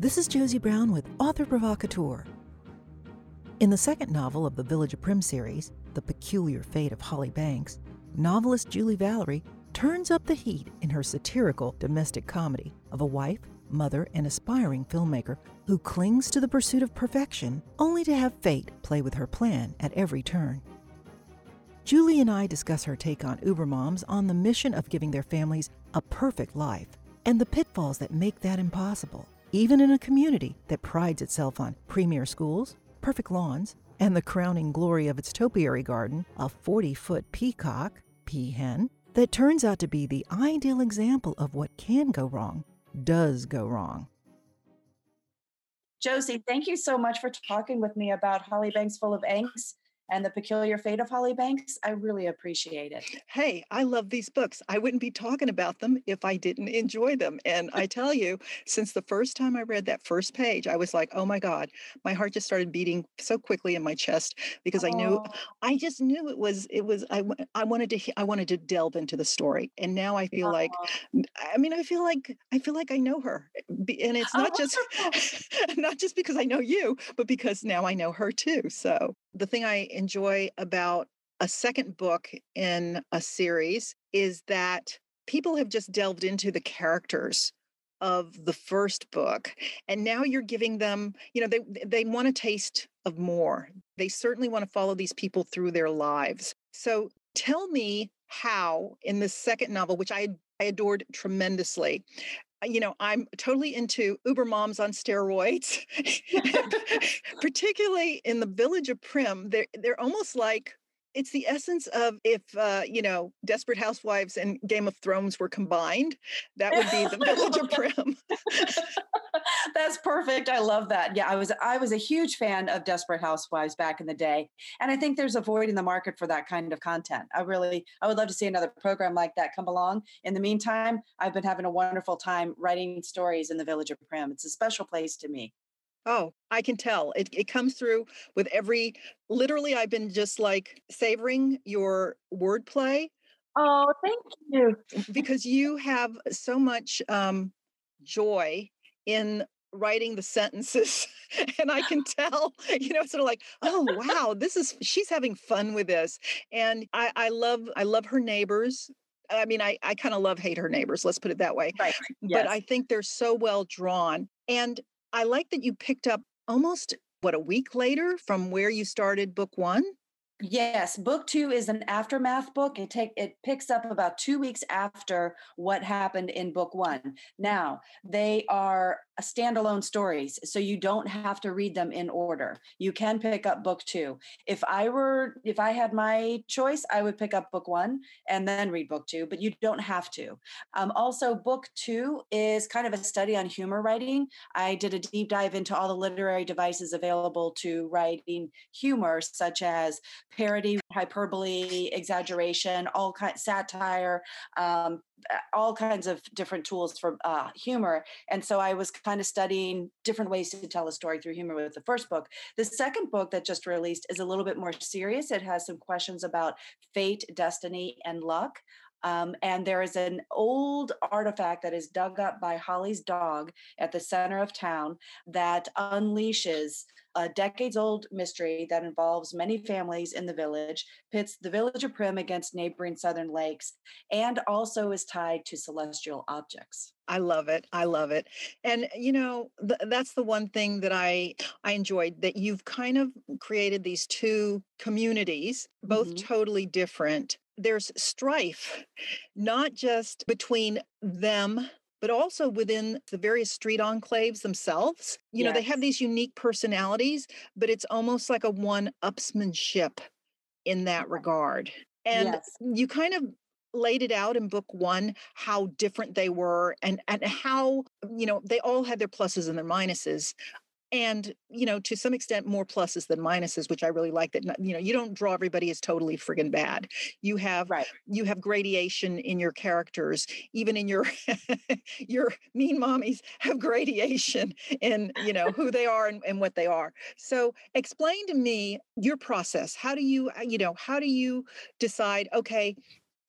This is Josie Brown with Author Provocateur. In the second novel of the Village of Primm series, The Peculiar Fate of Holly Banks, novelist Julie Valerie turns up the heat in her satirical domestic comedy of a wife, mother, and aspiring filmmaker who clings to the pursuit of perfection only to have fate play with her plan at every turn. Julie and I discuss her take on Uber moms on the mission of giving their families a perfect life and the pitfalls that make that impossible even in a community that prides itself on premier schools, perfect lawns, and the crowning glory of its topiary garden, a 40 foot peacock, peahen, that turns out to be the ideal example of what can go wrong, does go wrong. Josie, thank you so much for talking with me about Holly Banks Full of Angst and the peculiar fate of Holly Banks. I really appreciate it. Hey, I love these books. I wouldn't be talking about them if I didn't enjoy them. And I tell you, since the first time I read that first page, I was like, oh my God, my heart just started beating so quickly in my chest because I knew, oh. I just knew it was, it was, I, I wanted to, I wanted to delve into the story. And now I feel like, oh. I mean, I feel like, I feel like I know her. Eh, and it's not oh, just, not just because I know you, but because now I know her too. So the thing I enjoy about a second book in a series is that people have just delved into the characters of the first book and now you're giving them you know they they want a taste of more. They certainly want to follow these people through their lives. So tell me how in the second novel which i i adored tremendously you know, I'm totally into Uber moms on steroids, particularly in the village of Primm. They're they're almost like it's the essence of if uh, you know desperate housewives and game of thrones were combined that would be the village of primm perfect i love that yeah i was i was a huge fan of desperate housewives back in the day and i think there's a void in the market for that kind of content i really i would love to see another program like that come along in the meantime i've been having a wonderful time writing stories in the village of primm it's a special place to me Oh, I can tell. It it comes through with every literally I've been just like savoring your wordplay. Oh, thank you. because you have so much um joy in writing the sentences and i can tell you know sort of like oh wow this is she's having fun with this and i i love i love her neighbors I mean, I, I kind of love hate her neighbors, let's put it that way. Right. Yes. But I think they're so well drawn. And I like that you picked up almost what a week later from where you started book one. Yes, book two is an aftermath book. It take it picks up about two weeks after what happened in book one. Now they are standalone stories, so you don't have to read them in order. You can pick up book two. If I were, if I had my choice, I would pick up book one and then read book two, but you don't have to. Um, also, book two is kind of a study on humor writing. I did a deep dive into all the literary devices available to writing humor, such as parody, hyperbole, exaggeration, all kind satire, um, all kinds of different tools for uh, humor. And so I was kind of studying different ways to tell a story through humor with the first book. The second book that just released is a little bit more serious. It has some questions about fate, destiny, and luck. Um, and there is an old artifact that is dug up by Holly's dog at the center of town that unleashes a decades old mystery that involves many families in the village, pits the village of Primm against neighboring southern lakes, and also is tied to celestial objects. I love it. I love it. And you know, th- that's the one thing that I I enjoyed that you've kind of created these two communities, both mm-hmm. totally different. There's strife not just between them but also within the various street enclaves themselves. You yes. know, they have these unique personalities, but it's almost like a one upsmanship in that regard. And yes. you kind of laid it out in book one how different they were and and how you know they all had their pluses and their minuses and you know to some extent more pluses than minuses which i really like that you know you don't draw everybody as totally friggin' bad you have right. you have gradation in your characters even in your your mean mommies have gradation in you know who they are and, and what they are so explain to me your process how do you uh, you know how do you decide okay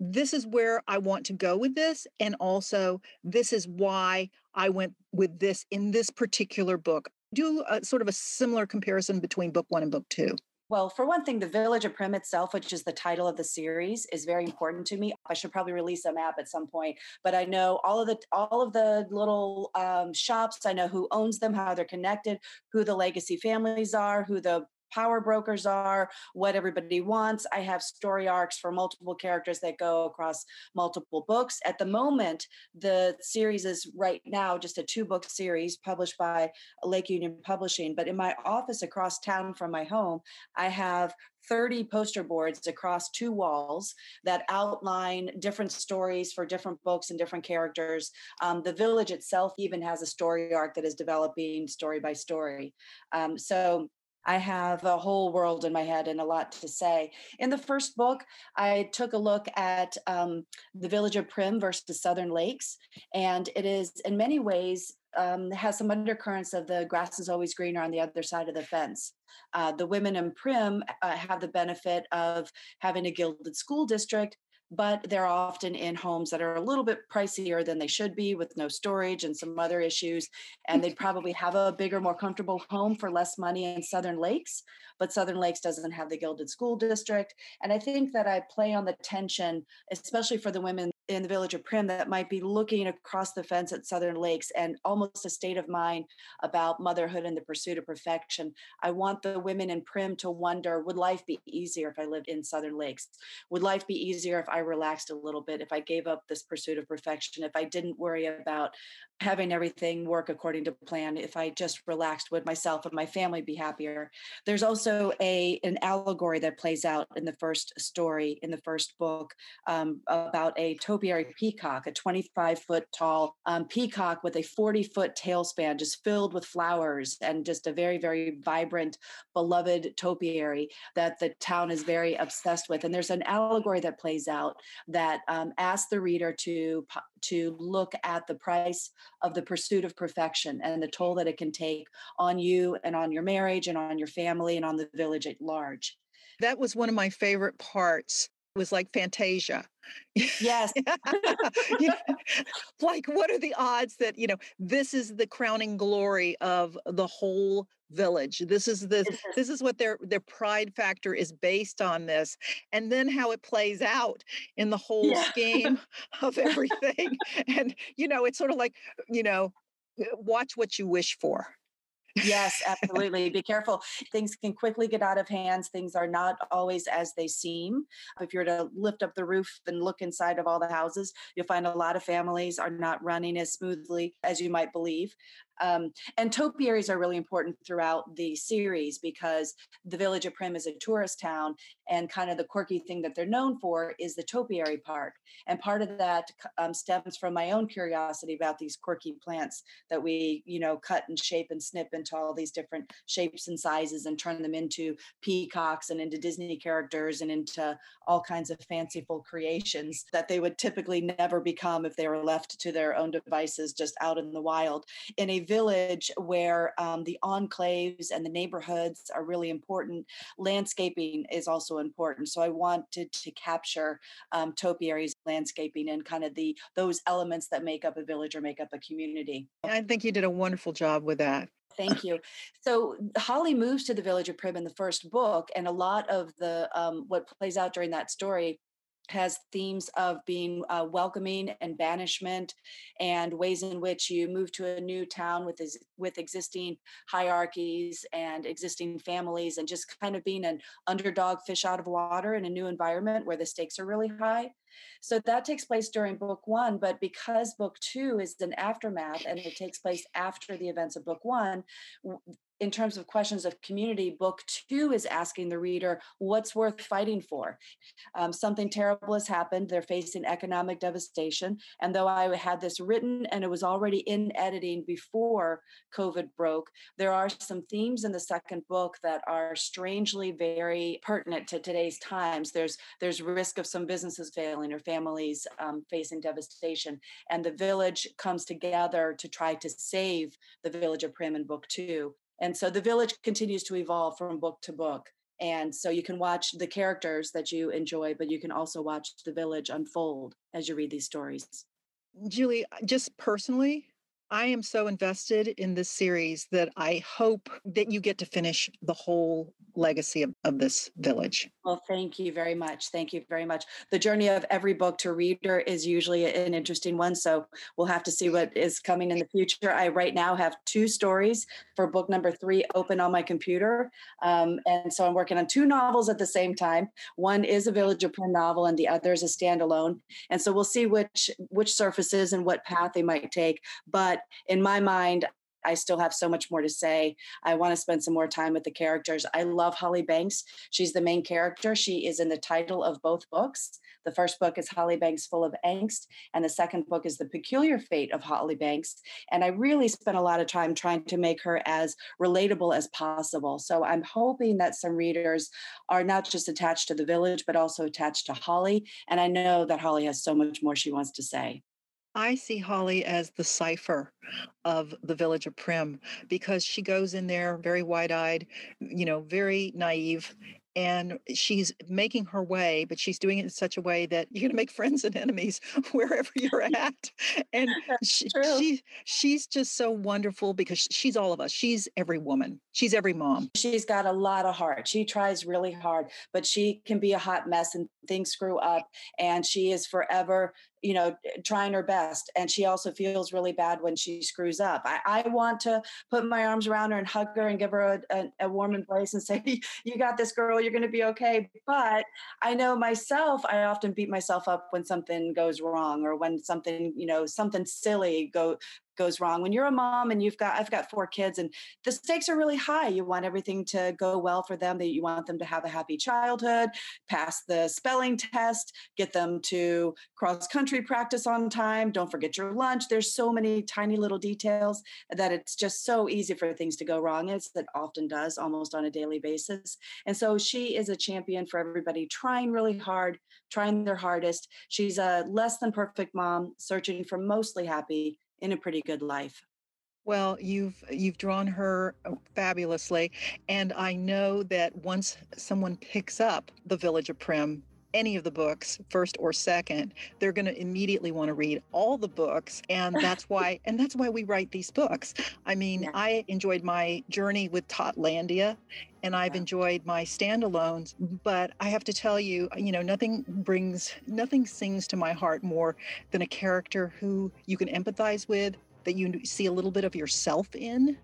this is where I want to go with this. And also, this is why I went with this in this particular book. Do a, sort of a similar comparison between book one and book two. Well, for one thing, the Village of Primm itself, which is the title of the series, is very important to me. I should probably release a map at some point, but I know all of the all of the little um, shops. I know who owns them, how they're connected, who the legacy families are, who the power brokers are, what everybody wants. I have story arcs for multiple characters that go across multiple books. At the moment, the series is right now just a two book series published by Lake Union Publishing. But in my office across town from my home, I have 30 poster boards across two walls that outline different stories for different books and different characters. Um, the village itself even has a story arc that is developing story by story. Um, so I have a whole world in my head and a lot to say. In the first book, I took a look at um, the village of Primm versus Southern Lakes, and it is in many ways um, has some undercurrents of the grass is always greener on the other side of the fence. Uh, the women in Primm uh, have the benefit of having a gilded school district but they're often in homes that are a little bit pricier than they should be with no storage and some other issues. And they'd probably have a bigger, more comfortable home for less money in Southern Lakes, but Southern Lakes doesn't have the Gilded School District. And I think that I play on the tension, especially for the women in the village of Primm that might be looking across the fence at Southern Lakes and almost a state of mind about motherhood and the pursuit of perfection. I want the women in Primm to wonder would life be easier if I lived in Southern Lakes? Would life be easier if I relaxed a little bit, if I gave up this pursuit of perfection, if I didn't worry about having everything work according to plan, if I just relaxed, would myself and my family be happier? There's also a an allegory that plays out in the first story, in the first book, um, about a topiary peacock, a 25 foot tall um, peacock with a 40 foot tail span, just filled with flowers and just a very, very vibrant, beloved topiary that the town is very obsessed with. And there's an allegory that plays out that um, asks the reader to to look at the price of the pursuit of perfection and the toll that it can take on you and on your marriage and on your family and on the village at large. That was one of my favorite parts. It was like Fantasia. Yes. like, what are the odds that, you know, this is the crowning glory of the whole village this is the mm-hmm. this is what their their pride factor is based on this and then how it plays out in the whole yeah. scheme of everything and you know it's sort of like you know watch what you wish for yes, absolutely. Be careful. Things can quickly get out of hands. Things are not always as they seem. If you're to lift up the roof and look inside of all the houses, you'll find a lot of families are not running as smoothly as you might believe. Um, and topiaries are really important throughout the series because the village of Primm is a tourist town, and kind of the quirky thing that they're known for is the topiary park. And part of that um, stems from my own curiosity about these quirky plants that we, you know, cut and shape and snip into all these different shapes and sizes and turn them into peacocks and into Disney characters and into all kinds of fanciful creations that they would typically never become if they were left to their own devices just out in the wild. In a village where um, the enclaves and the neighborhoods are really important. Landscaping is also important. So I wanted to capture um, topiaries landscaping and kind of the those elements that make up a village or make up a community. I think you did a wonderful job with that. Thank you. So Holly moves to the village of Primm in the first book, and a lot of the um, what plays out during that story has themes of being uh, welcoming and banishment and ways in which you move to a new town with with existing hierarchies and existing families and just kind of being an underdog fish out of water in a new environment where the stakes are really high. So that takes place during book one but because book two is an aftermath and it takes place after the events of book one in terms of questions of community, book two is asking the reader what's worth fighting for. Um, something terrible has happened. They're facing economic devastation. And though I had this written and it was already in editing before COVID broke, there are some themes in the second book that are strangely very pertinent to today's times. There's there's risk of some businesses failing or families um, facing devastation, and the village comes together to try to save the village of Primm in book two. And so the village continues to evolve from book to book. And so you can watch the characters that you enjoy, but you can also watch the village unfold as you read these stories. Julie, uh, just personally, I am so invested in this series that I hope that you get to finish the whole legacy of, of this village. Well, thank you very much. Thank you very much. The journey of every book to reader is usually an interesting one. So we'll have to see what is coming in the future. I right now have two stories for book number three open on my computer. Um, and so I'm working on two novels at the same time. One is a Village of Primm novel and the other is a standalone. And so we'll see which which surfaces and what path they might take. But in my mind, I still have so much more to say. I want to spend some more time with the characters. I love Holly Banks. She's the main character. She is in the title of both books. The first book is Holly Banks Full of Angst, and the second book is The Peculiar Fate of Holly Banks. And I really spent a lot of time trying to make her as relatable as possible. So I'm hoping that some readers are not just attached to the village, but also attached to Holly. And I know that Holly has so much more she wants to say. I see Holly as the cipher of the village of Primm because she goes in there very wide eyed, you know, very naive, and she's making her way, but she's doing it in such a way that you're going to make friends and enemies wherever you're at. And she, she, she's just so wonderful because she's all of us. She's every woman. She's every mom. She's got a lot of heart. She tries really hard, but she can be a hot mess and things screw up. And she is forever you know trying her best and she also feels really bad when she screws up. I, I want to put my arms around her and hug her and give her a, a, a warm embrace and say you got this girl you're going to be okay. But i know myself i often beat myself up when something goes wrong or when something you know something silly go goes wrong. When you're a mom and you've got i've got four kids and the stakes are really high. You want everything to go well for them that you want them to have a happy childhood pass the spelling test get them to cross country practice on time. Don't forget your lunch. There's so many tiny little details that it's just so easy for things to go wrong as it often does almost on a daily basis. And so she is a champion for everybody trying really hard trying their hardest. She's a less than perfect mom searching for mostly happy in a pretty good life. Well, you've you've drawn her uh, fabulously, and I know that once someone picks up The Village of Primm, any of the books, first or second, they're going to immediately want to read all the books, and that's why and that's why we write these books. I mean, yeah. I enjoyed my journey with Totlandia, and I've enjoyed my standalones, but I have to tell you, you know, nothing brings nothing sings to my heart more than a character who you can empathize with, that you see a little bit of yourself in,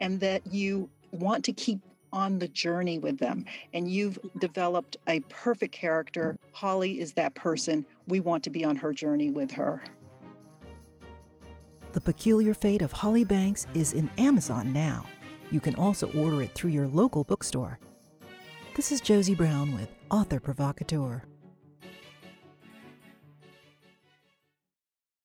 and that you want to keep on the journey with them. And you've developed a perfect character. Holly is that person. We want to be on her journey with her. The Peculiar Fate of Holly Banks is in Amazon now. You can also order it through your local bookstore. This is Josie Brown with Author Provocateur.